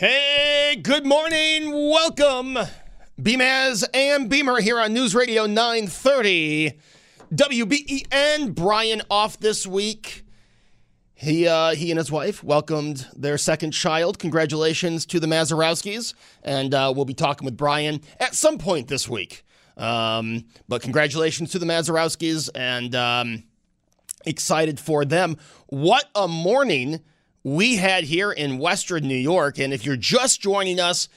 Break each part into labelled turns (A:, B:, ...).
A: Hey, good morning. Welcome. Beamaz and Beamer here on News Radio 930. WBEN. Brian off this week. He, uh, he and his wife welcomed their second child. Congratulations to the Mazurowskis. And uh, we'll be talking with Brian at some point this week. Um, but congratulations to the Mazurowskis and um, excited for them. What a morning we had here in Western New York. And if you're just joining us,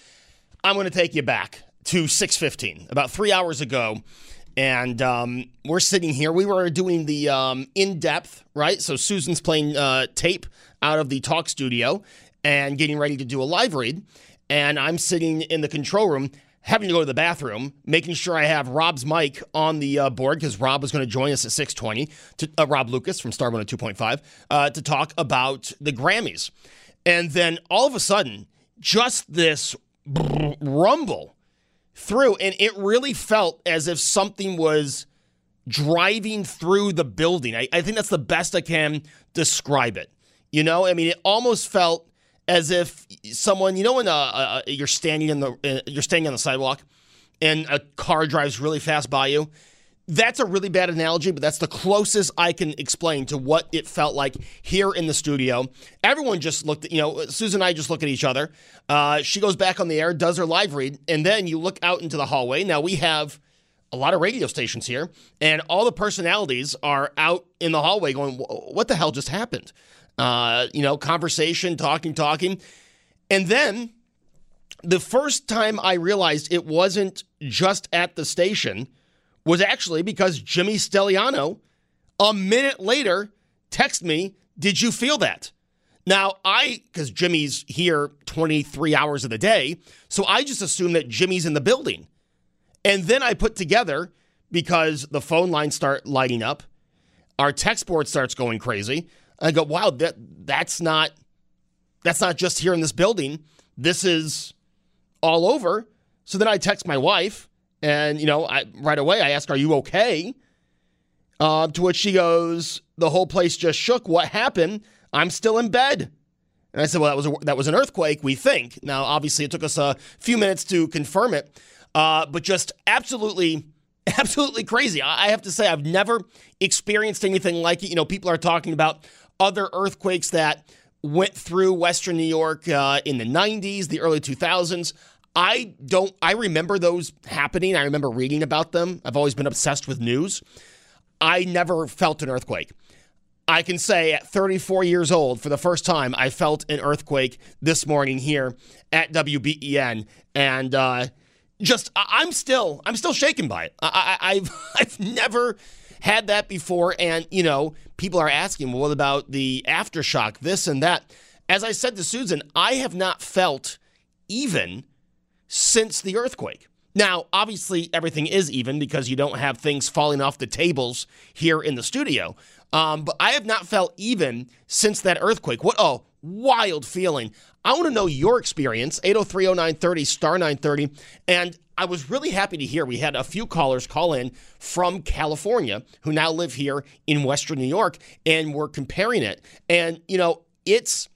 A: I'm going to take you back to 6:15, about three hours ago. And um, we're sitting here. We were doing the um, in depth, right? So Susan's playing uh, tape out of the talk studio and getting ready to do a live read. And I'm sitting in the control room having to go to the bathroom, making sure I have Rob's mic on the uh, board because Rob was going to join us at 620, to, uh, Rob Lucas from Star 102.5, uh, to talk about the Grammys. And then all of a sudden, just this rumble through, and it really felt as if something was driving through the building. I, I think that's the best I can describe it. You know, I mean, it almost felt as if someone, you know, when uh, uh, you're standing in the uh, you're standing on the sidewalk and a car drives really fast by you. That's a really bad analogy, but that's the closest I can explain to what it felt like here in the studio. Everyone just looked at, you know, Susan and I just look at each other. Uh, she goes back on the air, does her live read, and then you look out into the hallway. Now we have a lot of radio stations here, and all the personalities are out in the hallway going, What the hell just happened? Uh, you know, conversation, talking, talking. And then the first time I realized it wasn't just at the station was actually because Jimmy Stelliano, a minute later, texted me, Did you feel that? Now, I, because Jimmy's here 23 hours of the day, so I just assume that Jimmy's in the building. And then I put together, because the phone lines start lighting up, our text board starts going crazy. I go, wow, that that's not that's not just here in this building. This is all over. So then I text my wife, and you know, I, right away I ask, "Are you okay?" Uh, to which she goes, "The whole place just shook. What happened? I'm still in bed." And I said, "Well, that was a, that was an earthquake. We think. Now, obviously, it took us a few minutes to confirm it, uh, but just absolutely." Absolutely crazy. I have to say, I've never experienced anything like it. You know, people are talking about other earthquakes that went through Western New York uh, in the 90s, the early 2000s. I don't, I remember those happening. I remember reading about them. I've always been obsessed with news. I never felt an earthquake. I can say at 34 years old, for the first time, I felt an earthquake this morning here at WBEN. And, uh, just I'm still I'm still shaken by it. I, have I've never had that before, and you know, people are asking, well, what about the aftershock, this and that? As I said to Susan, I have not felt even since the earthquake. Now, obviously, everything is even because you don't have things falling off the tables here in the studio. Um, but I have not felt even since that earthquake. What a wild feeling. I want to know your experience. 8030930 star 930. And I was really happy to hear we had a few callers call in from California who now live here in Western New York and we're comparing it. And, you know, it's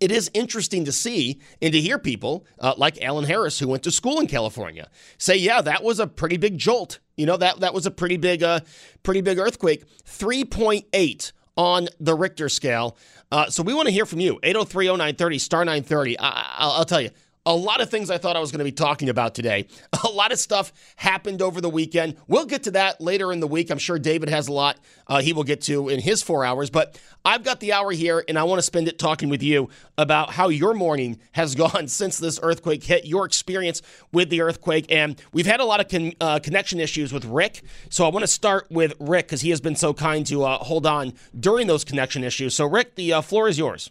A: it is interesting to see and to hear people uh, like Alan Harris, who went to school in California, say, "Yeah, that was a pretty big jolt. You know that that was a pretty big, uh, pretty big earthquake. Three point eight on the Richter scale. Uh, so we want to hear from you. 803 0930, star 930. I- will tell you, a lot of things I thought I was going to be talking about today. A lot of stuff happened over the weekend. We'll get to that later in the week. I'm sure David has a lot uh, he will get to in his four hours, but I've got the hour here and I want to spend it talking with you about how your morning has gone since this earthquake hit, your experience with the earthquake. And we've had a lot of con- uh, connection issues with Rick. So I want to start with Rick because he has been so kind to uh, hold on during those connection issues. So, Rick, the uh, floor is yours.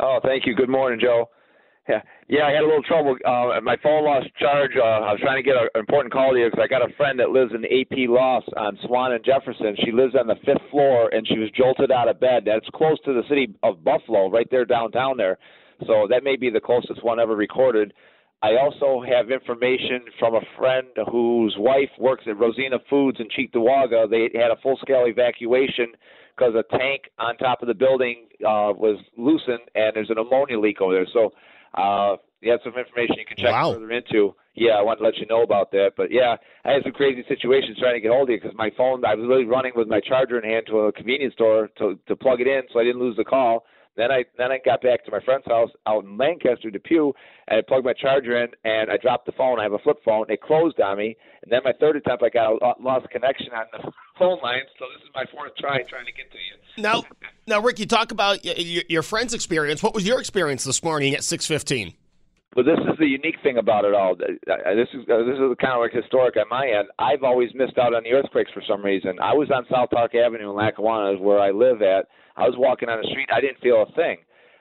B: Oh, thank you. Good morning, Joe. Yeah, yeah, I had a little trouble. Uh, my phone lost charge. Uh, I was trying to get an important call to you because I got a friend that lives in AP Loss on Swan and Jefferson. She lives on the fifth floor, and she was jolted out of bed. That's close to the city of Buffalo, right there downtown there. So that may be the closest one ever recorded. I also have information from a friend whose wife works at Rosina Foods in Cheektowaga. They had a full-scale evacuation because a tank on top of the building uh, was loosened, and there's an ammonia leak over there. So uh, you have some information you can check wow. further into. Yeah, I want to let you know about that. But yeah, I had some crazy situations trying to get hold of you because my phone, I was really running with my charger in hand to a convenience store to to plug it in, so I didn't lose the call. Then I then I got back to my friend's house out in Lancaster, Depew, and I plugged my charger in and I dropped the phone. I have a flip phone. It closed on me, and then my third attempt, I got a, lost connection on the phone line. So this is my fourth try trying to get to you.
A: Now, now, Rick, you talk about your, your friend's experience. What was your experience this morning at six fifteen?
B: But this is the unique thing about it all. Uh, uh, this is uh, this is kind of like historic on my end. I've always missed out on the earthquakes for some reason. I was on South Park Avenue in Lackawanna, where I live at I was walking on the street. I didn't feel a thing.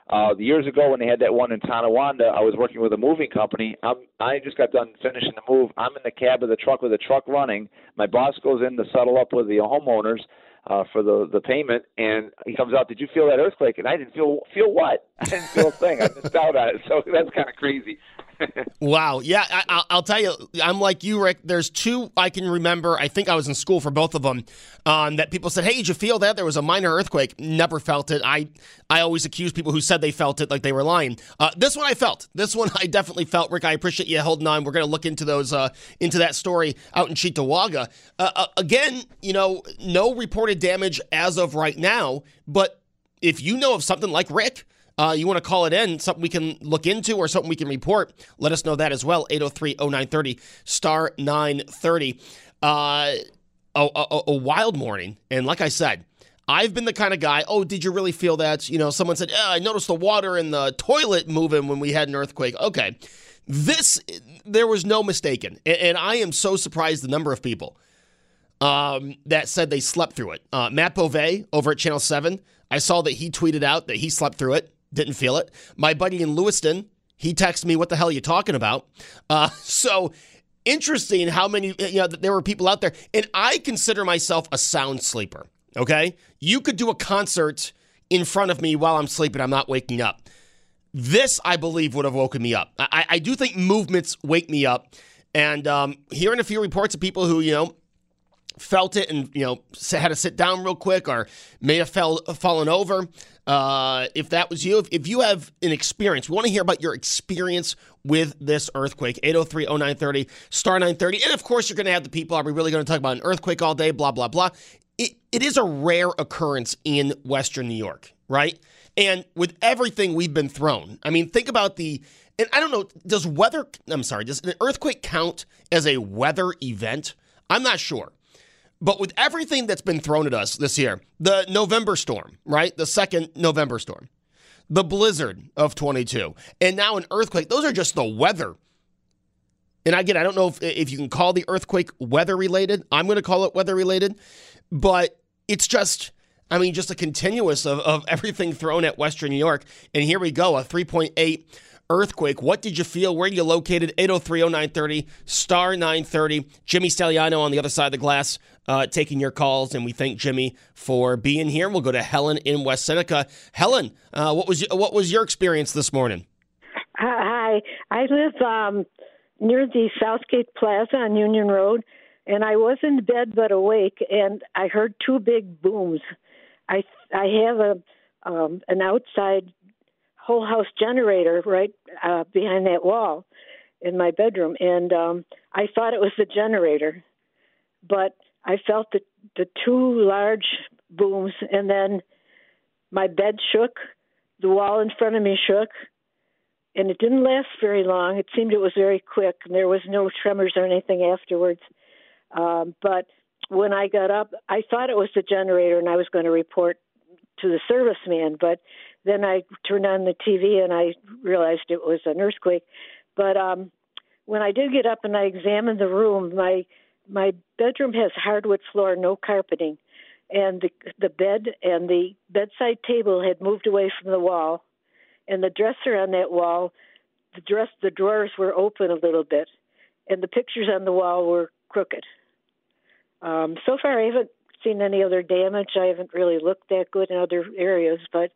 B: Uh, years ago, when they had that one in Tonawanda, I was working with a moving company. I'm, I just got done finishing the move. I'm in the cab of the truck with the truck running. My boss goes in to settle up with the homeowners uh, for the the payment, and he comes out. Did you feel that earthquake? And I didn't feel feel what? I didn't feel a thing. I missed out on it. So that's kind of crazy
A: wow. Yeah, I, will tell you, I'm like you, Rick. There's two I can remember. I think I was in school for both of them. Um, that people said, "Hey, did you feel that there was a minor earthquake?" Never felt it. I I always accuse people who said they felt it like they were lying. Uh, this one I felt. This one I definitely felt. Rick, I appreciate you holding on. We're going to look into those uh, into that story out in Cheektowaga. Uh, uh, again, you know, no reported damage as of right now, but if you know of something like Rick uh, you want to call it in, something we can look into or something we can report, let us know that as well. 803 0930, star 930. Uh, a, a, a, wild morning. And like I said, I've been the kind of guy, oh, did you really feel that? You know, someone said, yeah, I noticed the water in the toilet moving when we had an earthquake. Okay. This, there was no mistaken. And, and I am so surprised the number of people um, that said they slept through it. Uh, Matt Bove over at Channel 7, I saw that he tweeted out that he slept through it. Didn't feel it. My buddy in Lewiston, he texted me, "What the hell are you talking about?" Uh, so interesting how many you know there were people out there, and I consider myself a sound sleeper. Okay, you could do a concert in front of me while I'm sleeping. I'm not waking up. This, I believe, would have woken me up. I, I do think movements wake me up, and um, hearing a few reports of people who you know felt it and you know had to sit down real quick or may have fell fallen over. Uh, if that was you if, if you have an experience we want to hear about your experience with this earthquake. 803-0930 star 930 and of course you're going to have the people are we really going to talk about an earthquake all day blah blah blah. It, it is a rare occurrence in western new york right? And with everything we've been thrown i mean think about the and i don't know does weather i'm sorry does an earthquake count as a weather event? I'm not sure but with everything that's been thrown at us this year, the November storm, right? The second November storm, the blizzard of 22, and now an earthquake, those are just the weather. And again, I don't know if, if you can call the earthquake weather related. I'm going to call it weather related, but it's just, I mean, just a continuous of, of everything thrown at Western New York. And here we go, a 3.8 earthquake. What did you feel? Where are you located? 8030930, star 930. Jimmy Staliano on the other side of the glass uh, taking your calls, and we thank Jimmy for being here. We'll go to Helen in West Seneca. Helen, uh, what was what was your experience this morning?
C: Hi, I live um, near the Southgate Plaza on Union Road, and I was in bed but awake, and I heard two big booms. I I have a um, an outside whole house generator right uh, behind that wall in my bedroom, and um, I thought it was the generator, but I felt the the two large booms, and then my bed shook, the wall in front of me shook, and it didn't last very long. It seemed it was very quick, and there was no tremors or anything afterwards. Um, but when I got up, I thought it was the generator, and I was going to report to the serviceman. But then I turned on the TV, and I realized it was an earthquake. But um, when I did get up and I examined the room, my my bedroom has hardwood floor, no carpeting, and the the bed and the bedside table had moved away from the wall, and the dresser on that wall, the dress the drawers were open a little bit, and the pictures on the wall were crooked. Um, so far, I haven't seen any other damage. I haven't really looked that good in other areas, but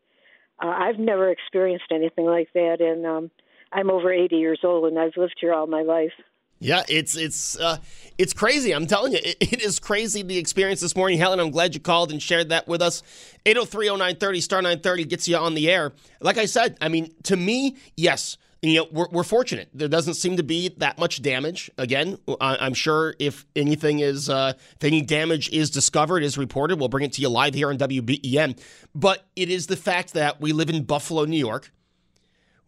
C: uh, I've never experienced anything like that, and um, I'm over 80 years old, and I've lived here all my life.
A: Yeah, it's it's uh, it's crazy. I'm telling you, it, it is crazy the experience this morning. Helen, I'm glad you called and shared that with us. 8030930 star 930 gets you on the air. Like I said, I mean, to me, yes, you know, we're, we're fortunate. There doesn't seem to be that much damage. Again, I'm sure if anything is, uh, if any damage is discovered, is reported, we'll bring it to you live here on WBEN. But it is the fact that we live in Buffalo, New York.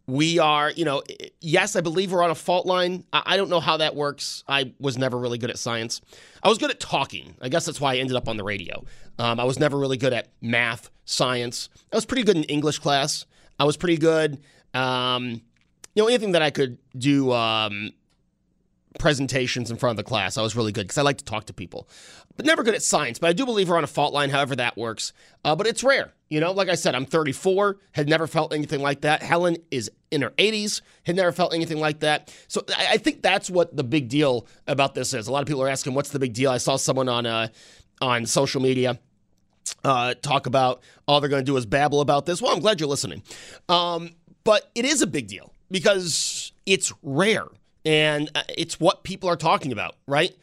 A: We are, you know, yes, I believe we're on a fault line. I don't know how that works. I was never really good at science. I was good at talking. I guess that's why I ended up on the radio. Um, I was never really good at math, science. I was pretty good in English class. I was pretty good. Um, you only thing that I could do um, presentations in front of the class, I was really good because I like to talk to people. But never good at science. But I do believe we're on a fault line, however that works. Uh, but it's rare. You know, like I said, I'm 34, had never felt anything like that. Helen is in her 80s, had never felt anything like that. So I, I think that's what the big deal about this is. A lot of people are asking, what's the big deal? I saw someone on uh, on social media uh, talk about all they're going to do is babble about this. Well, I'm glad you're listening. Um, but it is a big deal because it's rare and uh, it's what people are talking about, right?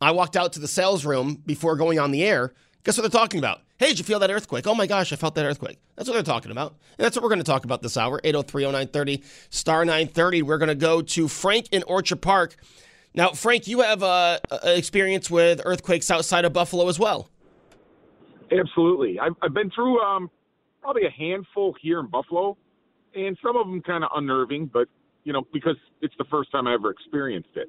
A: I walked out to the sales room before going on the air. Guess what they're talking about? Hey, did you feel that earthquake? Oh my gosh, I felt that earthquake. That's what they're talking about. And that's what we're going to talk about this hour 803 0930, star 930. We're going to go to Frank in Orchard Park. Now, Frank, you have uh, experience with earthquakes outside of Buffalo as well.
D: Absolutely. I've, I've been through um, probably a handful here in Buffalo and some of them kind of unnerving, but you know because it's the first time I ever experienced it.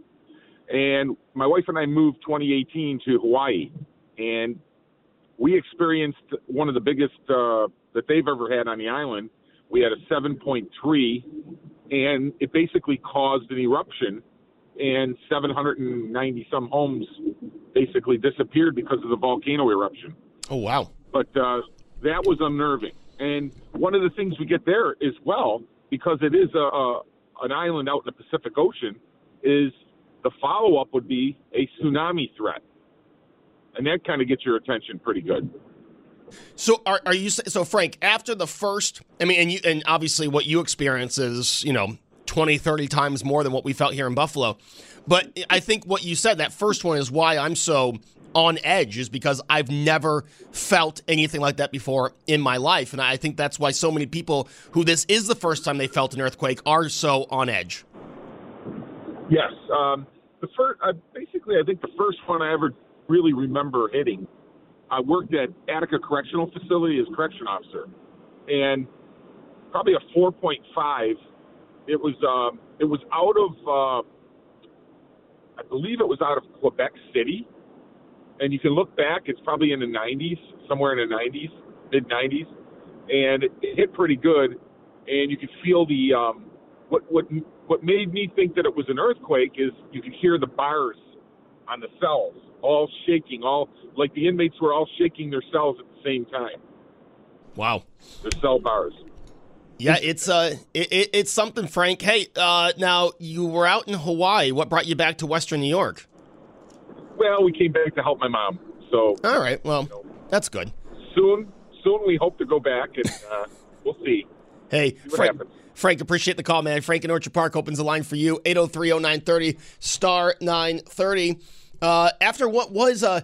D: And my wife and I moved 2018 to Hawaii, and we experienced one of the biggest uh, that they've ever had on the island. We had a 7.3, and it basically caused an eruption, and 790 some homes basically disappeared because of the volcano eruption.
A: Oh wow!
D: But uh, that was unnerving. And one of the things we get there as well, because it is a, a an island out in the Pacific Ocean, is the follow up would be a tsunami threat, and that kind of gets your attention pretty good.
A: So are, are you so Frank after the first I mean and you and obviously what you experience is, you know, 20 30 times more than what we felt here in Buffalo. But I think what you said that first one is why I'm so on edge is because I've never felt anything like that before in my life. And I think that's why so many people who this is the first time they felt an earthquake are so on edge.
D: Yes. Um, the first, uh, basically, I think the first one I ever really remember hitting, I worked at Attica Correctional Facility as correction officer. And probably a 4.5. It was um, it was out of uh, I believe it was out of Quebec City, and you can look back. It's probably in the 90s, somewhere in the 90s, mid 90s, and it hit pretty good. And you could feel the um, what what what made me think that it was an earthquake is you could hear the bars on the cells all shaking, all like the inmates were all shaking their cells at the same time.
A: Wow,
D: their cell bars.
A: Yeah, it's uh, it, it, it's something, Frank. Hey, uh, now you were out in Hawaii. What brought you back to Western New York?
D: Well, we came back to help my mom. So
A: all right, well, you know, that's good.
D: Soon, soon we hope to go back, and uh, we'll see.
A: Hey, see Frank, Frank, appreciate the call, man. Frank in Orchard Park opens the line for you. 8030930 star 930. Uh, after what was uh,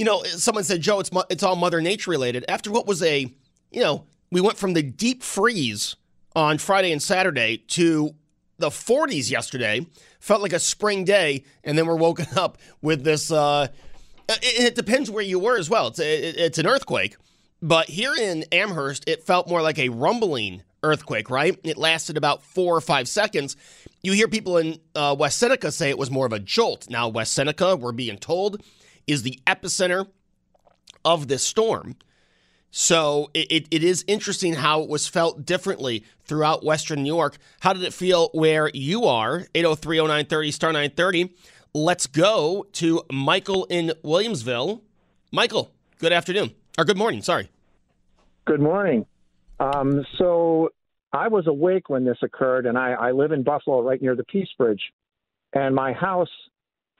A: you know, someone said, Joe, it's it's all Mother Nature related. After what was a, you know, we went from the deep freeze on Friday and Saturday to the 40s yesterday. Felt like a spring day, and then we're woken up with this. Uh, it, it, depends where you were as well. It's a, it's an earthquake, But here in Amherst, it felt more like a rumbling earthquake, right? It lasted about four or five seconds. You hear people in uh, West Seneca say it was more of a jolt. Now, West Seneca, we're being told, is the epicenter of this storm. So it, it is interesting how it was felt differently throughout Western New York. How did it feel where you are? 803 0930 star 930. Let's go to Michael in Williamsville. Michael, good afternoon. Or good morning, sorry.
E: Good morning. Um, so I was awake when this occurred, and I, I live in Buffalo right near the Peace Bridge. And my house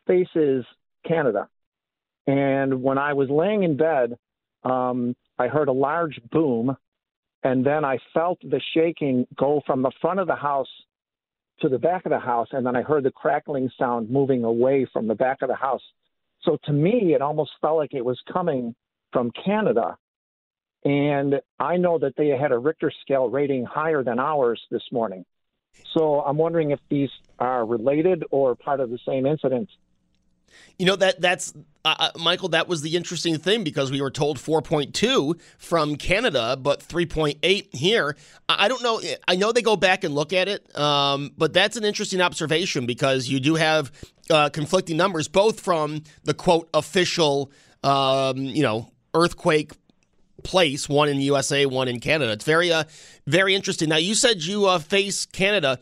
E: faces Canada. And when I was laying in bed, um, I heard a large boom, and then I felt the shaking go from the front of the house to the back of the house, and then I heard the crackling sound moving away from the back of the house. So to me, it almost felt like it was coming from Canada. And I know that they had a Richter scale rating higher than ours this morning. So I'm wondering if these are related or part of the same incident.
A: You know that that's uh, uh Michael. That was the interesting thing because we were told 4.2 from Canada, but 3.8 here. I don't know. I know they go back and look at it, um, but that's an interesting observation because you do have uh, conflicting numbers, both from the quote official, um, you know, earthquake place, one in the USA, one in Canada. It's very, uh, very interesting. Now, you said you uh, face Canada.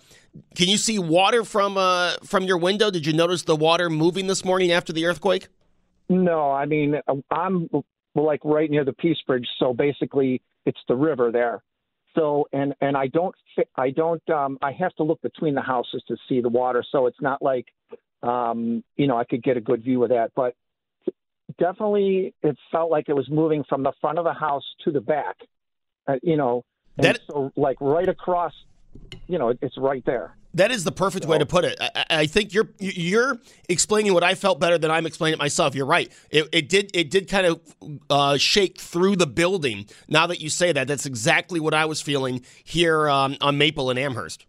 A: Can you see water from uh, from your window? Did you notice the water moving this morning after the earthquake?
E: No, I mean I'm like right near the Peace Bridge, so basically it's the river there. So and and I don't I don't um, I have to look between the houses to see the water, so it's not like um, you know I could get a good view of that. But definitely it felt like it was moving from the front of the house to the back. Uh, you know, that so like right across. You know, it's right there.
A: That is the perfect way to put it. I, I, think you're you're explaining what I felt better than I'm explaining it myself. You're right. It, it did it did kind of uh, shake through the building. Now that you say that, that's exactly what I was feeling here um, on Maple and Amherst.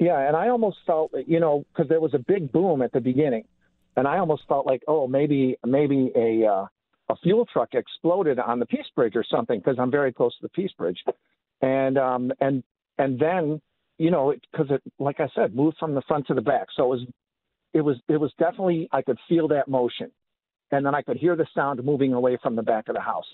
E: Yeah, and I almost felt you know because there was a big boom at the beginning, and I almost felt like, oh, maybe maybe a uh, a fuel truck exploded on the Peace Bridge or something because I'm very close to the Peace Bridge, and um, and and then you know because it, it like I said moved from the front to the back, so it was it was it was definitely I could feel that motion, and then I could hear the sound moving away from the back of the house.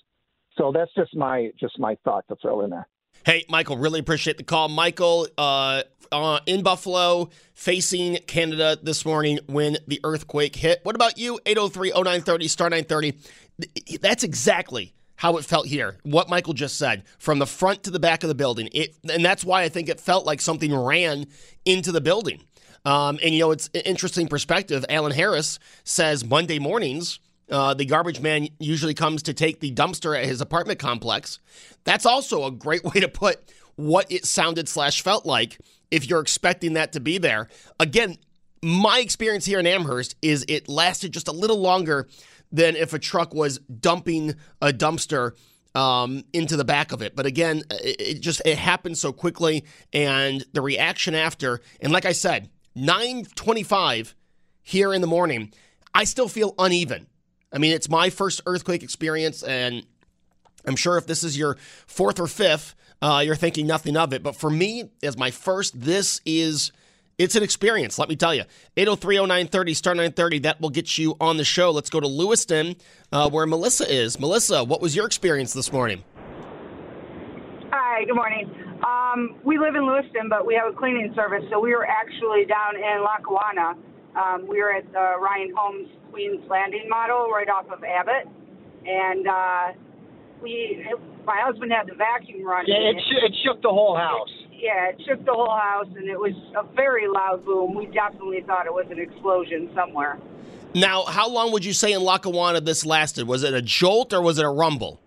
E: So that's just my just my thought to throw in there.
A: Hey, Michael, really appreciate the call. Michael, uh, uh, in Buffalo, facing Canada this morning when the earthquake hit. What about you? 803 0930, star 930. That's exactly how it felt here. What Michael just said from the front to the back of the building. It, and that's why I think it felt like something ran into the building. Um, and, you know, it's an interesting perspective. Alan Harris says Monday mornings, uh, the garbage man usually comes to take the dumpster at his apartment complex. That's also a great way to put what it sounded slash felt like if you're expecting that to be there. Again, my experience here in Amherst is it lasted just a little longer than if a truck was dumping a dumpster um, into the back of it. But again, it, it just it happened so quickly, and the reaction after, and like I said, 9:25 here in the morning, I still feel uneven. I mean, it's my first earthquake experience, and I'm sure if this is your fourth or fifth, uh, you're thinking nothing of it. But for me, as my first, this is it's an experience, let me tell you. 8030930, star 930, that will get you on the show. Let's go to Lewiston, uh, where Melissa is. Melissa, what was your experience this morning?
F: Hi, good morning. Um, we live in Lewiston, but we have a cleaning service, so we were actually down in Lackawanna. Um, we were at the Ryan Homes Queens Landing model right off of Abbott, and uh, we my husband had the vacuum running.
G: Yeah, it, sh- it shook the whole house.
F: Yeah, it shook the whole house, and it was a very loud boom. We definitely thought it was an explosion somewhere.
A: Now, how long would you say in Lackawanna this lasted? Was it a jolt or was it a rumble?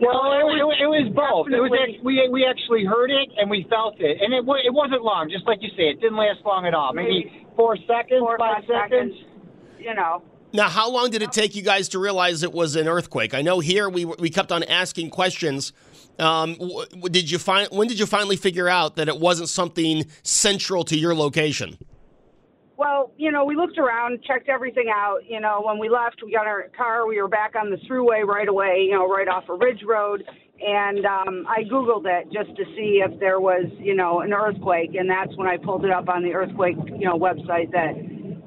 G: Well, it, it, it was both. It was we we actually heard it and we felt it, and it it wasn't long. Just like you say, it didn't last long at all. Maybe four seconds,
F: four
G: five, five seconds. seconds.
F: You know.
A: Now, how long did it take you guys to realize it was an earthquake? I know here we we kept on asking questions. Um, did you find when did you finally figure out that it wasn't something central to your location?
F: Well, you know, we looked around, checked everything out. You know, when we left, we got our car. We were back on the throughway right away. You know, right off of Ridge Road, and um, I googled it just to see if there was, you know, an earthquake, and that's when I pulled it up on the earthquake, you know, website that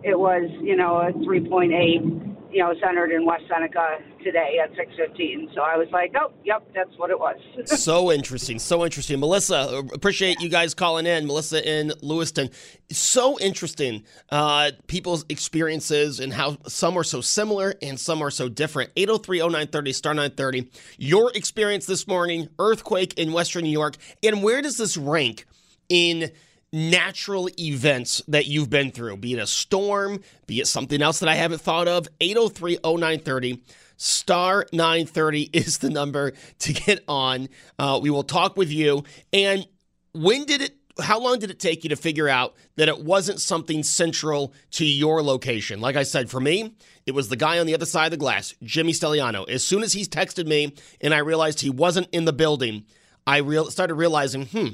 F: it was, you know, a 3.8 you know, centered in West Seneca today at 6:15. So I was like, "Oh, yep, that's what it was."
A: so interesting, so interesting. Melissa, appreciate you guys calling in. Melissa in Lewiston. So interesting, uh, people's experiences and how some are so similar and some are so different. 803-0930 star 930. Your experience this morning, earthquake in Western New York, and where does this rank in? Natural events that you've been through, be it a storm, be it something else that I haven't thought of. 803 0930. Star 930 is the number to get on. Uh, we will talk with you. And when did it, how long did it take you to figure out that it wasn't something central to your location? Like I said, for me, it was the guy on the other side of the glass, Jimmy Stelliano. As soon as he texted me and I realized he wasn't in the building, I started realizing, hmm,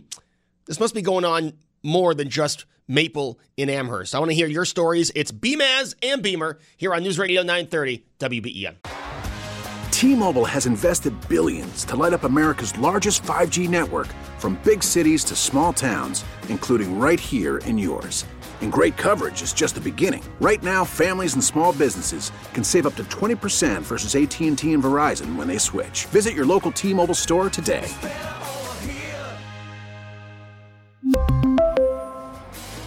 A: this must be going on more than just Maple in Amherst. I want to hear your stories. It's BMAS and Beamer here on News Radio 930 WBEN.
H: T-Mobile has invested billions to light up America's largest 5G network from big cities to small towns, including right here in yours. And great coverage is just the beginning. Right now, families and small businesses can save up to 20% versus AT&T and Verizon when they switch. Visit your local T-Mobile store today.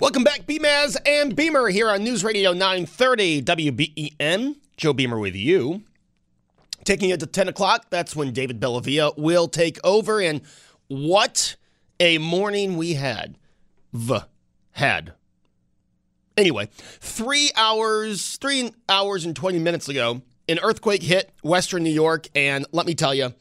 A: Welcome back, BMAS and Beamer here on News Radio 930 WBEN. Joe Beamer with you. Taking it to 10 o'clock, that's when David Bellavia will take over. And what a morning we had. V had. Anyway, three hours, three hours and 20 minutes ago, an earthquake hit Western New York. And let me tell you,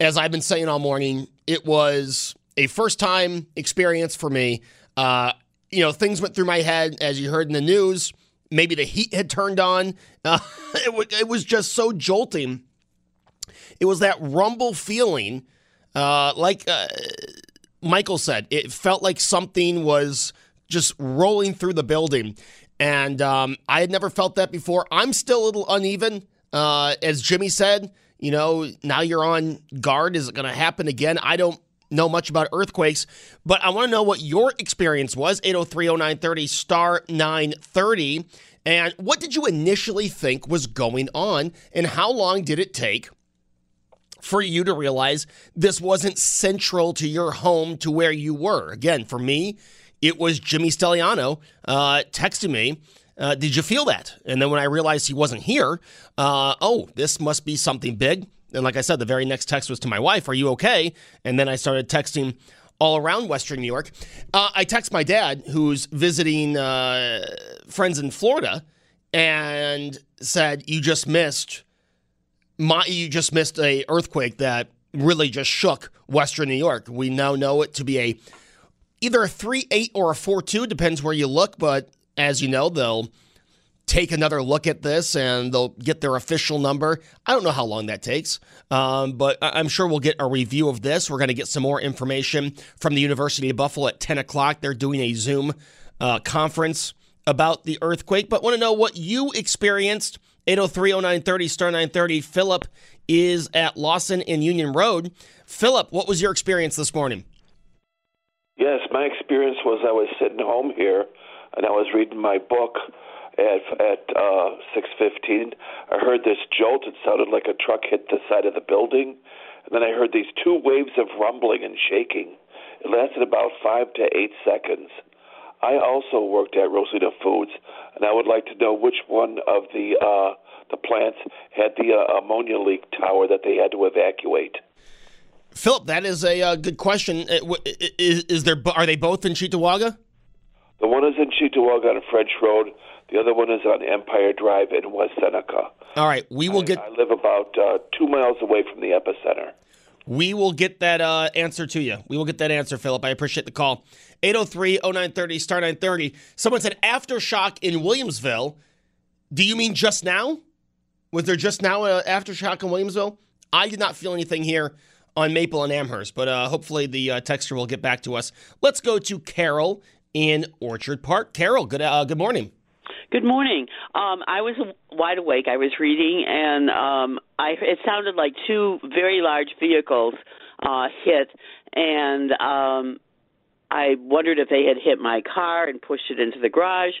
A: as I've been saying all morning, it was a first time experience for me. Uh, you know, things went through my head as you heard in the news. Maybe the heat had turned on. Uh, it, w- it, was just so jolting. It was that rumble feeling, uh, like uh, Michael said, it felt like something was just rolling through the building. And um, I had never felt that before. I'm still a little uneven. Uh, as Jimmy said, you know, now you're on guard. Is it going to happen again? I don't know much about earthquakes, but I want to know what your experience was. 803 0930 star 930. And what did you initially think was going on, and how long did it take for you to realize this wasn't central to your home to where you were? Again, for me, it was Jimmy Stelliano uh, texting me. Uh, did you feel that? And then when I realized he wasn't here, uh, oh, this must be something big. And like I said, the very next text was to my wife, Are you okay? And then I started texting all around Western New York. Uh, I text my dad, who's visiting uh, friends in Florida, and said, "You just missed my. You just missed a earthquake that really just shook Western New York. We now know it to be a either a three eight or a four two, depends where you look. But as you know, they'll." Take another look at this and they'll get their official number. I don't know how long that takes, um, but I'm sure we'll get a review of this. We're going to get some more information from the University of Buffalo at 10 o'clock. They're doing a Zoom uh, conference about the earthquake, but want to know what you experienced. 803 0930 star 930. Philip is at Losson and Union Road. Philip, what was your experience this morning?
I: Yes, my experience was I was sitting home here and I was reading my book at at uh, six fifteen. I heard this jolt. It sounded like a truck hit the side of the building, and then I heard these two waves of rumbling and shaking. It lasted about five to eight seconds. I also worked at Rosina Foods, and I would like to know which one of the uh, the plants had the uh, ammonia leak tower that they had to evacuate.
A: Philip, that is a uh, good question. Uh, is, is, there are they both in Cheektowaga?
I: The one is in Cheektowaga on French Road. The other one is on Empire Drive in West Seneca.
A: All right, we will
I: I,
A: get.
I: I live about uh, two miles away from the epicenter.
A: We will get that uh, answer to you. We will get that answer, Philip. I appreciate the call. 803 0930, star 930. Someone said aftershock in Williamsville. Do you mean just now? Was there just now an aftershock in Williamsville? I did not feel anything here on Maple and Amherst, but uh, hopefully the uh, texter will get back to us. Let's go to Carol in Orchard Park. Carol, good uh, good morning.
J: Good morning. Um, I was wide awake. I was reading, and um, I it sounded like two very large vehicles uh, hit, and um, I wondered if they had hit my car and pushed it into the garage.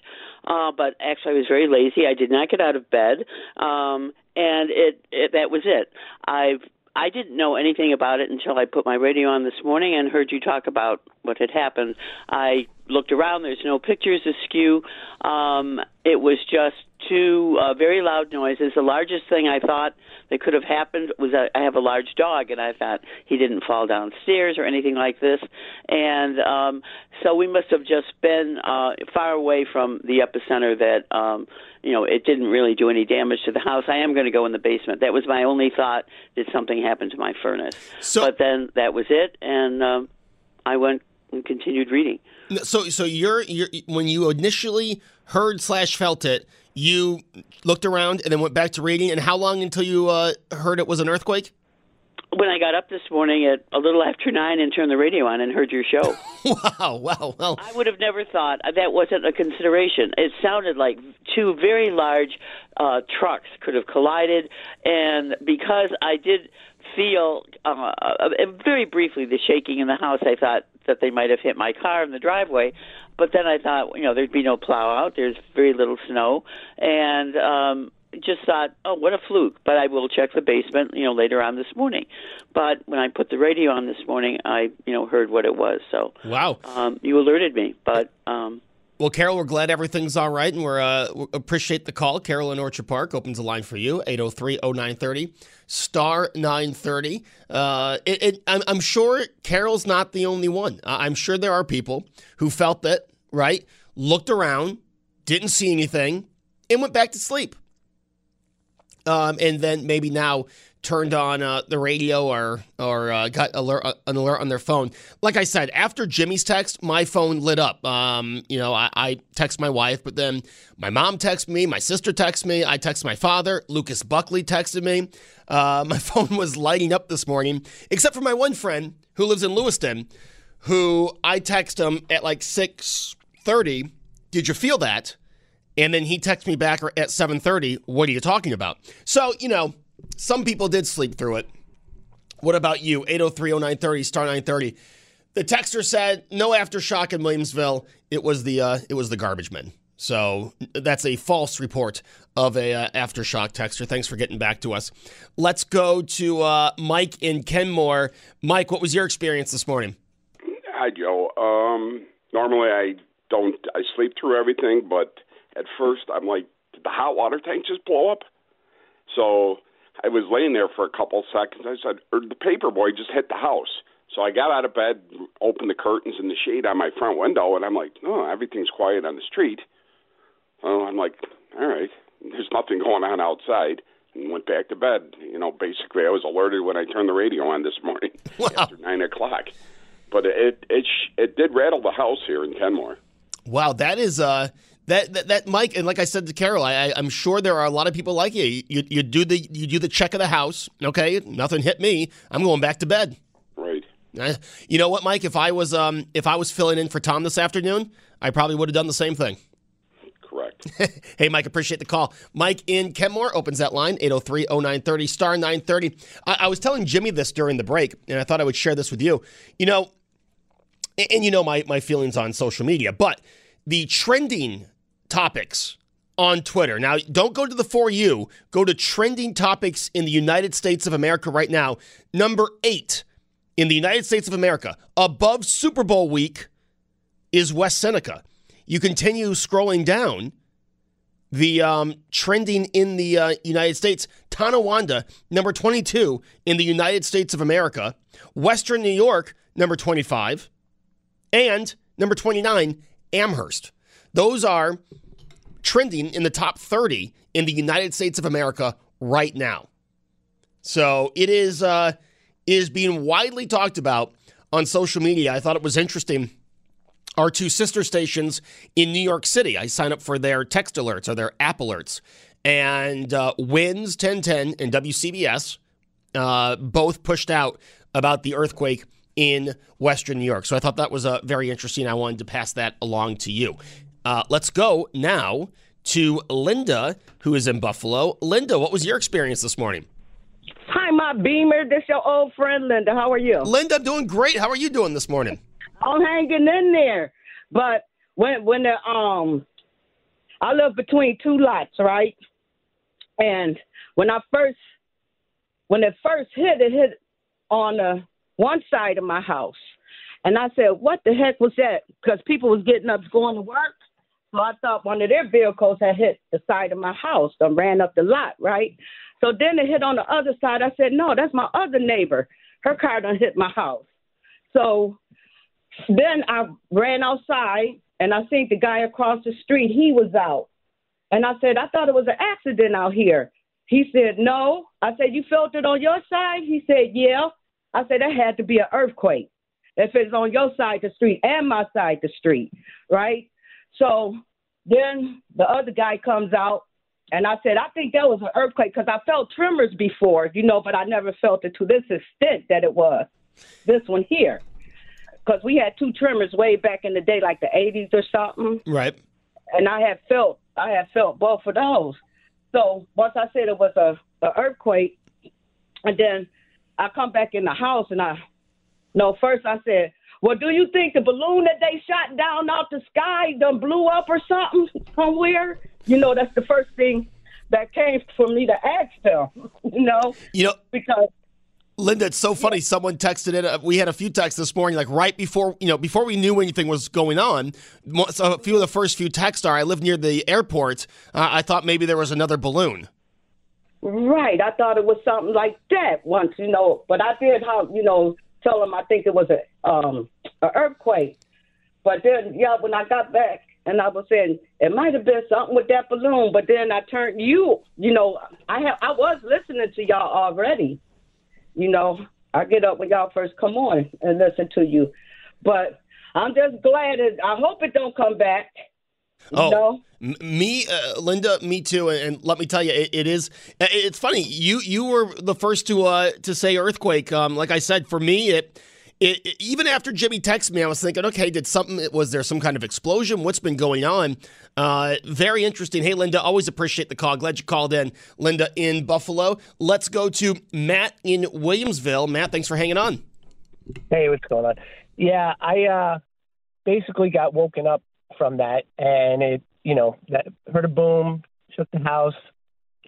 J: Uh, but actually, I was very lazy. I did not get out of bed, um, and it, it that was it. I've I didn't know anything about it until I put my radio on this morning and heard you talk about what had happened. I looked around. There's no pictures askew. Um, it was just two uh, very loud noises. The largest thing I thought that could have happened was that I have a large dog, and I thought he didn't fall downstairs or anything like this. And um, so we must have just been uh, far away from the epicenter that. Um, you know, it didn't really do any damage to the house. I am going to go in the basement. That was my only thought. Did something happen to my furnace?
A: So,
J: but then that was it, and um, I went and continued reading.
A: So, so you're, you're when you initially heard slash felt it, you looked around and then went back to reading. And how long until you uh, heard it was an earthquake?
J: when I got up this morning at a little after nine and turned the radio on and heard your show.
A: wow, wow, wow.
J: I would have never thought that wasn't a consideration. It sounded like two very large uh, trucks could have collided, and because I did feel uh, uh, very briefly the shaking in the house, I thought that they might have hit my car in the driveway. But then I thought, you know, there'd be no plow out. There's very little snow, and um, just thought, oh, what a fluke. But I will check the basement, you know, later on this morning. But when I put the radio on this morning, I, you know, heard what it was. So
A: wow,
J: um, you alerted me. But um,
A: well, Carol, we're glad everything's all right, and we're uh, appreciate the call. Carol in Orchard Park opens a line for you 803-0930, star nine thirty. Uh, it, it, I'm, I'm sure Carol's not the only one. I'm sure there are people who felt that right, looked around, didn't see anything, and went back to sleep um, and then maybe now turned on uh, the radio or or uh, got alert, uh, an alert on their phone. Like I said, after Jimmy's text, my phone lit up. Um, you know, I, I text my wife, but then my mom texted me, my sister texted me, I texted my father, Lucas Buckley texted me. Uh, my phone was lighting up this morning, except for my one friend who lives in Lewiston, who I text him at like six thirty. Did you feel that? And then he texts me back at 7:30, "What are you talking about?" So, you know, some people did sleep through it. What about you? 8030930 star 930. The texter said no aftershock in Williamsville. It was the uh, it was the garbage men. So that's a false report of a uh, aftershock texter. Thanks for getting back to us. Let's go to uh, Mike in Kenmore. Mike, what was your experience this morning?
K: Hi, Joe. Um, normally I don't I sleep through everything, but at first I'm like, did the hot water tank just blow up? So I was laying there for a couple seconds. I said, or the paper boy just hit the house. So I got out of bed, opened the curtains and the shade on my front window, and I'm like, oh, everything's quiet on the street. Oh, I'm like, all right, there's nothing going on outside, and went back to bed. You know, basically, I was alerted when I turned the radio on this morning
A: wow.
K: after nine o'clock. But it it it did rattle the house here in Kenmore.
A: Wow, that is uh that, that, that Mike, and like I said to Carol, I, I'm sure there are a lot of people like you. you. You do the you do the check of the house. Okay, nothing hit me. I'm going back to bed.
K: Right.
A: You know what, Mike? If I was um if I was filling in for Tom this afternoon, I probably would have done the same thing.
K: correct.
A: hey, Mike, appreciate the call. Mike in Kenmore opens that line, 803 0930, star 930. I, I was telling Jimmy this during the break, and I thought I would share this with you. You know, and, and you know my, my feelings on social media, but the trending topics on Twitter. Now, don't go to the For You, go to trending topics in the United States of America right now. Number eight in the United States of America, above Super Bowl week, is West Seneca. You continue scrolling down the um, trending in the uh, United States, Tonawanda, number 22 in the United States of America, Western New York, number 25, and number 29, Amherst. Those are trending in the top 30 in the United States of America right now. So it is uh, is being widely talked about on social media. I thought it was interesting. Our two sister stations in New York City. I sign up for their text alerts or their app alerts, and uh, WINS 1010 and WCBS uh, both pushed out about the earthquake in Western New York. So I thought that was uh, very interesting. I wanted to pass that along to you. Uh, let's go now to Linda, who is in Buffalo. Linda, what was your experience this morning?
L: Hi, my Beamer. This your old friend Linda. How are you?
A: Linda, I'm doing great. How are you doing this morning?
L: I'm hanging in there. But when when the um I live between two lots, right? And when I first when it first hit, it hit on the one side of my house. And I said, What the heck was that? Because people was getting up going to work. So I thought one of their vehicles had hit the side of my house and ran up the lot, right? So then it hit on the other side. I said, no, that's my other neighbor. Her car done hit my house. So then I ran outside and I seen the guy across the street. He was out. And I said, I thought it was an accident out here. He said, no. I said, you felt it on your side? He said, yeah. I said, that had to be an earthquake if it's on your side of the street and my side of the street, right? So then the other guy comes out and I said, I think that was an earthquake because I felt tremors before, you know, but I never felt it to this extent that it was this one here. Because we had two tremors way back in the day, like the 80s or something.
A: Right.
L: And I had felt, I had felt both of those. So once I said it was a, a earthquake, and then I come back in the house and I, no, first I said, well, do you think the balloon that they shot down out the sky done blew up or something somewhere? You know, that's the first thing that came for me to ask them. You know,
A: you know
L: because
A: Linda, it's so funny. Someone texted it. Uh, we had a few texts this morning, like right before you know, before we knew anything was going on. So a few of the first few texts are, "I live near the airport. Uh, I thought maybe there was another balloon."
L: Right. I thought it was something like that once, you know. But I did how you know tell them I think it was a um an earthquake. But then yeah, when I got back and I was saying it might have been something with that balloon, but then I turned you. You know, I have I was listening to y'all already. You know, I get up when y'all first come on and listen to you, but I'm just glad. It, I hope it don't come back.
A: Oh,
L: know?
A: Me, uh, Linda, me too. And, and let me tell you, it, it is. uh, It's funny. You you were the first to uh, to say earthquake. Um, like I said, for me, it, it, it- even after Jimmy texted me, I was thinking, okay, did something? Was there some kind of explosion? What's been going on? Uh, very interesting. Hey, Linda, always appreciate the call. Glad you called in, Linda in Buffalo. Let's go to Matt in Williamsville. Matt, thanks for hanging on.
M: Hey, what's going on? Yeah, I uh, basically got woken up from that, and it, you know, that heard a boom, shook the house,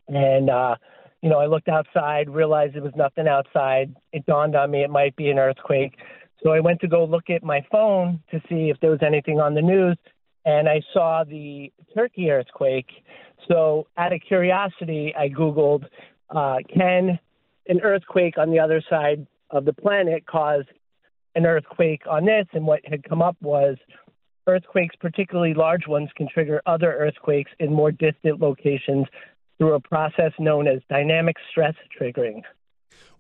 M: and uh, you know, I looked outside, realized there was nothing outside. It dawned on me it might be an earthquake, so I went to go look at my phone to see if there was anything on the news, and I saw the Turkey earthquake. So, out of curiosity, I googled, uh, can an earthquake on the other side of the planet cause an earthquake on this, and what had come up was earthquakes, particularly large ones, can trigger other earthquakes in more distant locations through a process known as dynamic stress triggering.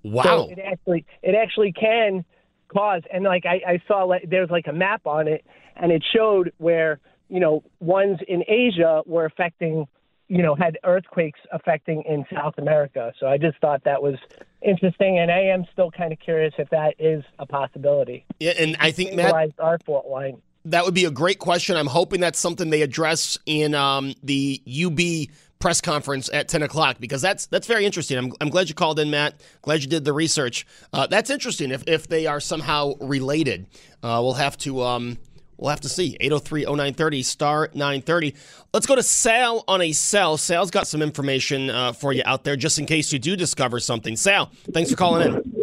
A: Wow.
M: So it actually it actually can cause and like I, I saw like there's like a map on it and it showed where, you know, ones in Asia were affecting you know, had earthquakes affecting in South America. So I just thought that was interesting and I am still kind of curious if that is a possibility.
A: Yeah, and I think Matt,
M: our fault line.
A: That would be a great question. I'm hoping that's something they address in um, the UB press conference at 10 o'clock because that's that's very interesting. I'm, I'm glad you called in, Matt. Glad you did the research. Uh, that's interesting if, if they are somehow related. Uh, we'll have to um, we'll have to see. 803-0930, star 930. Let's go to Sal on a cell. Sal's got some information uh, for you out there just in case you do discover something. Sal, thanks for calling in.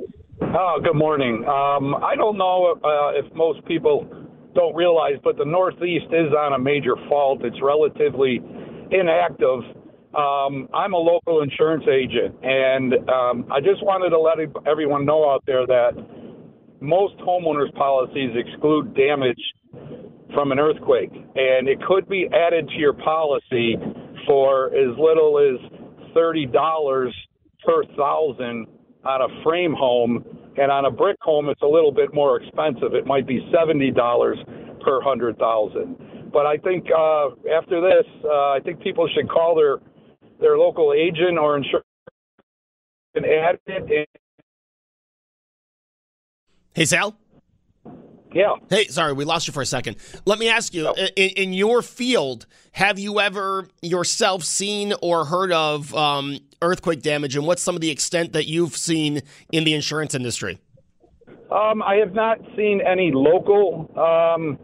D: Oh, good morning. Um, I don't know uh, if most people don't realize, but the Northeast is on a major fault. It's relatively inactive. Um, I'm a local insurance agent, and um, I just wanted to let everyone know out there that most homeowners policies exclude damage from an earthquake, and it could be added to your policy for as little as thirty dollars per thousand on a frame home, and on a brick home, it's a little bit more expensive. It might be seventy dollars per hundred thousand. But I think uh, after this, uh, I think people should call their their local agent or insurance and add it.
A: Hey, Sal.
D: Yeah.
A: Hey, sorry, we lost you for a second. Let me ask you: in, in your field, have you ever yourself seen or heard of um, earthquake damage, and what's some of the extent that you've seen in the insurance industry?
D: Um, I have not seen any local um,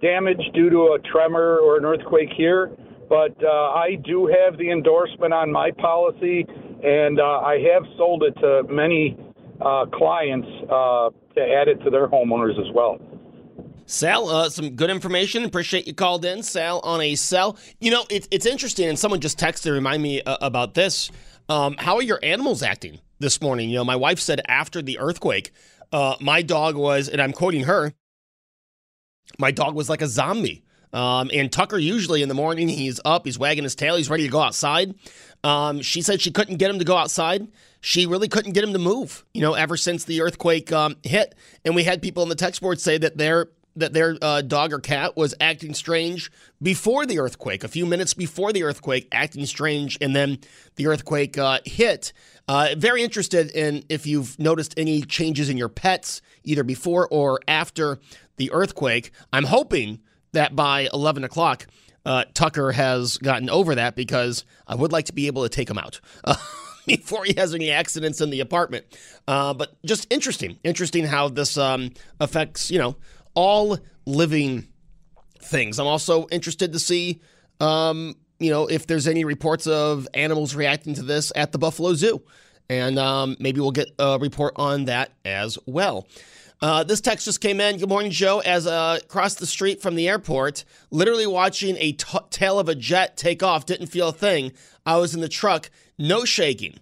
D: damage due to a tremor or an earthquake here but uh, I do have the endorsement on my policy, and uh, I have sold it to many uh, clients uh, to add it to their homeowners as well.
A: Sal, uh, some good information. Appreciate you called in. Sal on a cell. You know, it, it's interesting, and someone just texted to remind me uh, about this. Um, how are your animals acting this morning? You know, my wife said after the earthquake, my dog was, and I'm quoting her, my dog was like a zombie. Um, and Tucker, usually in the morning, he's up, he's wagging his tail, he's ready to go outside. Um, she said she couldn't get him to go outside. She really couldn't get him to move, you know, ever since the earthquake um, hit. And we had people in the text board say that their that their uh, dog or cat was acting strange before the earthquake, a few minutes before the earthquake, acting strange, and then the earthquake uh, hit. Uh, very interested in if you've noticed any changes in your pets, either before or after the earthquake. I'm hoping that by 11 o'clock, uh, Tucker has gotten over that because I would like to be able to take him out before he has any accidents in the apartment. Uh, but just interesting, interesting how this um, affects, you know, all living things. I'm also interested to see, um, you know, if there's any reports of animals reacting to this at the Buffalo Zoo. And um, maybe we'll get a report on that as well. Uh, this text just came in. Good morning, Joe. As uh, across the street from the airport, literally watching a t- tail of a jet take off, didn't feel a thing. I was in the truck, no shaking.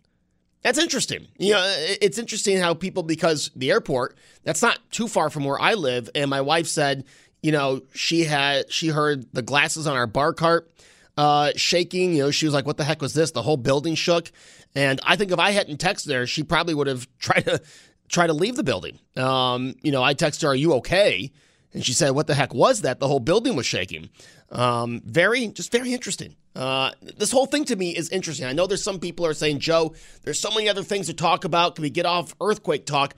A: That's interesting. You know, it's interesting how people, because the airport, that's not too far from where I live, and my wife said, you know, she had she heard the glasses on our bar cart uh, shaking. You know, she was like, "What the heck was this?" The whole building shook. And I think if I hadn't texted her, she probably would have tried to try to leave the building. Um, you know, I texted her, Are you okay? And she said, What the heck was that? The whole building was shaking. Um, very, just very interesting. Uh, this whole thing to me is interesting. I know there's some people are saying, Joe, there's so many other things to talk about. Can we get off earthquake talk?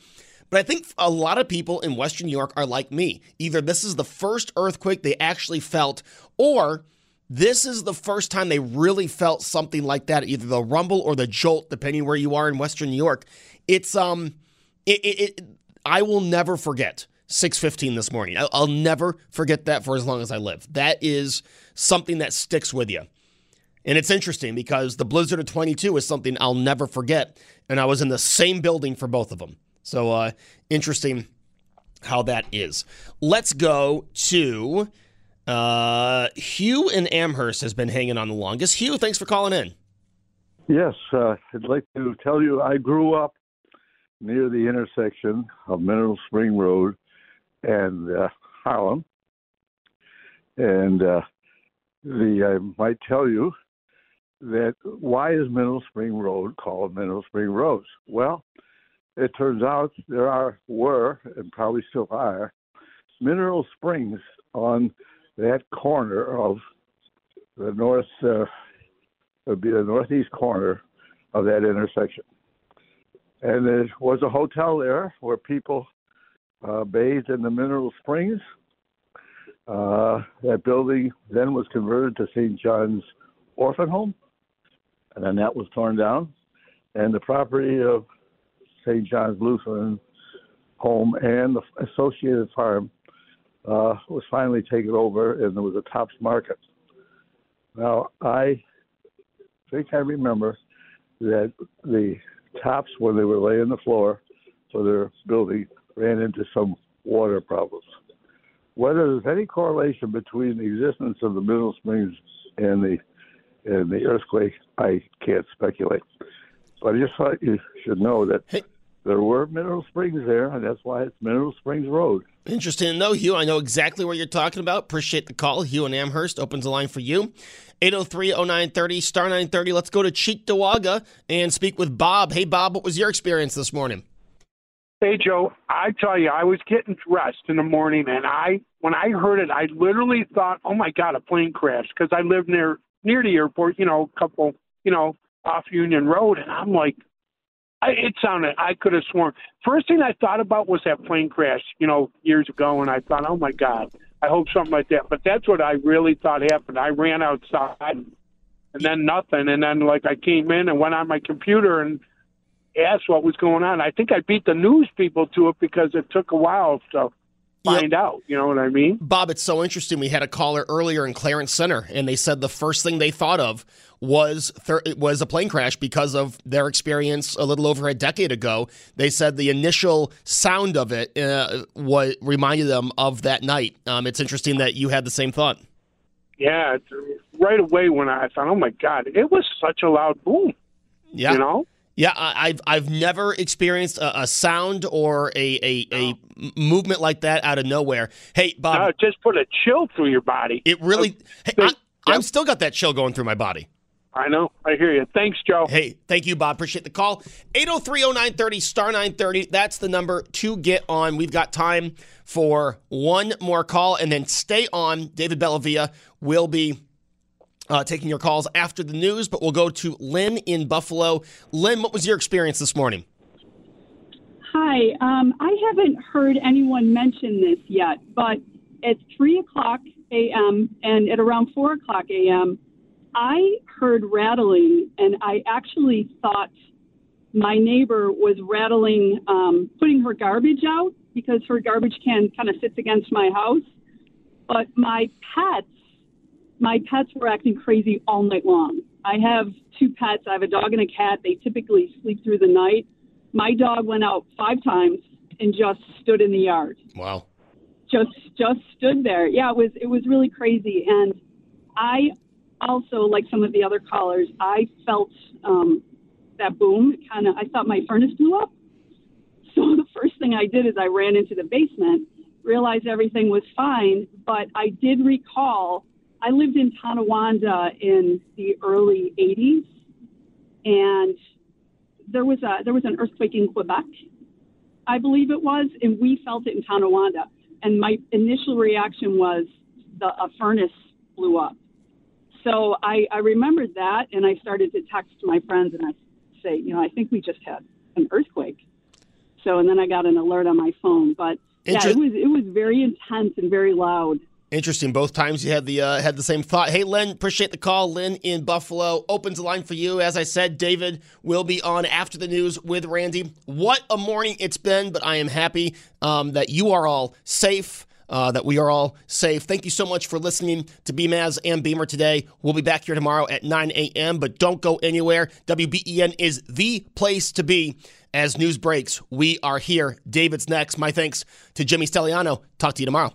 A: But I think a lot of people in Western New York are like me. Either this is the first earthquake they actually felt, or this is the first time they really felt something like that, either the rumble or the jolt, depending where you are in Western New York. It's um it, it, it, I will never forget 6:15 this morning. I'll, never forget that for as long as I live. That is something that sticks with you. And it's interesting because the Blizzard of 22 is something I'll never forget. And I was in the same building for both of them. So uh, interesting how that is. Let's go to uh, Hugh in Amherst has been hanging on the longest. Hugh, thanks for calling in.
N: Yes, uh, I'd like to tell you I grew up near the intersection of Mineral Spring Road and uh, Harlem. And uh, the I might tell you that why is Mineral Spring Road called Mineral Spring Road? Well, it turns out there are were and probably still are mineral springs on that corner of the north uh, would be the northeast corner of that intersection and there was a hotel there where people uh, bathed in the mineral springs. Uh, that building then was converted to St. John's Orphan Home, and then that was torn down. And the property of St. John's Lutheran Home and the associated farm uh, was finally taken over, and there was a Tops Market. Now, I think I remember that the Tops, when they were laying the floor for their building, ran into some water problems. Whether there's any correlation between the existence of the Mineral Springs and the and the earthquake, I can't speculate. But I just thought you should know that hey. there were mineral springs there, and that's why it's Mineral Springs Road.
A: Interesting to know, Hugh. I know exactly what you're talking about. Appreciate the call. Hugh and Amherst opens the line for you. 803-0930, star 930. Let's go to Cheektowaga and speak with Bob. Hey, Bob, what was your experience this morning?
O: Hey, Joe, I tell you, I was getting dressed in the morning, and I, when I heard it, I literally thought, "Oh my God, a plane crashed!" Because I live near near the airport, you know, a couple, you know, off Union Road, and I'm like, I, it sounded. I could have sworn. First thing I thought about was that plane crash, you know, years ago, and I thought, "Oh my God, I hope something like that." But that's what I really thought happened. I ran outside, and then nothing, and then like I came in and went on my computer and asked what was going on. I think I beat the news people to it because it took a while to find yep. out. You know what I mean?
A: Bob, it's so interesting. We had a caller earlier in Clarence Center, and they said the first thing they thought of was thir- was a plane crash because of their experience a little over a decade ago. They said the initial sound of it uh, what reminded them of that night. Um, it's interesting that you had the same thought.
O: Yeah, right away when I thought, oh my God, it was such a loud boom.
A: Yeah,
O: you know.
A: Yeah, I've I've never experienced a, a sound or a, a, a, movement like that out of nowhere. Hey, Bob,
O: no, just put a chill through your body.
A: It really. Hey, I, I'm still got that chill going through my body.
O: I know. I hear you. Thanks, Joe.
A: Hey, thank you, Bob. Appreciate the call. 8030930 star 930. That's the number to get on. We've got time for one more call and then stay on. David Bellavia will be uh, taking your calls after the news, but we'll go to Lynn in Buffalo. Lynn, what was your experience this morning?
P: Hi. Um, I haven't heard anyone mention this yet, but at 3 o'clock a.m. and at around 4 o'clock a.m., I heard rattling, and I actually thought my neighbor was rattling, um, putting her garbage out because her garbage can kind of sits against my house. But my pets my pets were acting crazy all night long. I have two pets. I have a dog and a cat. They typically sleep through the night. My dog went out five times and just stood in the yard.
A: Wow.
P: Just just stood there. Yeah, it was it was really crazy. And I also, like some of the other callers, I felt um, that boom. Kind of, I thought my furnace blew up. So the first thing I did is I ran into the basement, realized everything was fine, but I did recall I lived in Tonawanda in the early 80s, and there was a there was an earthquake in Quebec, I believe it was, and we felt it in Tonawanda. And my initial reaction was the a furnace blew up. So I, I remembered that, and I started to text my friends and I say, you know, I think we just had an earthquake. So and then I got an alert on my phone, but yeah, it was it was very intense and very loud.
A: Interesting. Both times you had the uh, had the same thought. Hey, Lynn, appreciate the call. Lynn in Buffalo opens the line for you. As I said, David will be on after the news with Randy. What a morning it's been, but I am happy um, that you are all safe. Uh, that we are all safe. Thank you so much for listening to BMAS and Beamer today. We'll be back here tomorrow at 9 a.m., but don't go anywhere. WBEN is the place to be as news breaks. We are here. David's next. My thanks to Jimmy Stelliano. Talk to you tomorrow.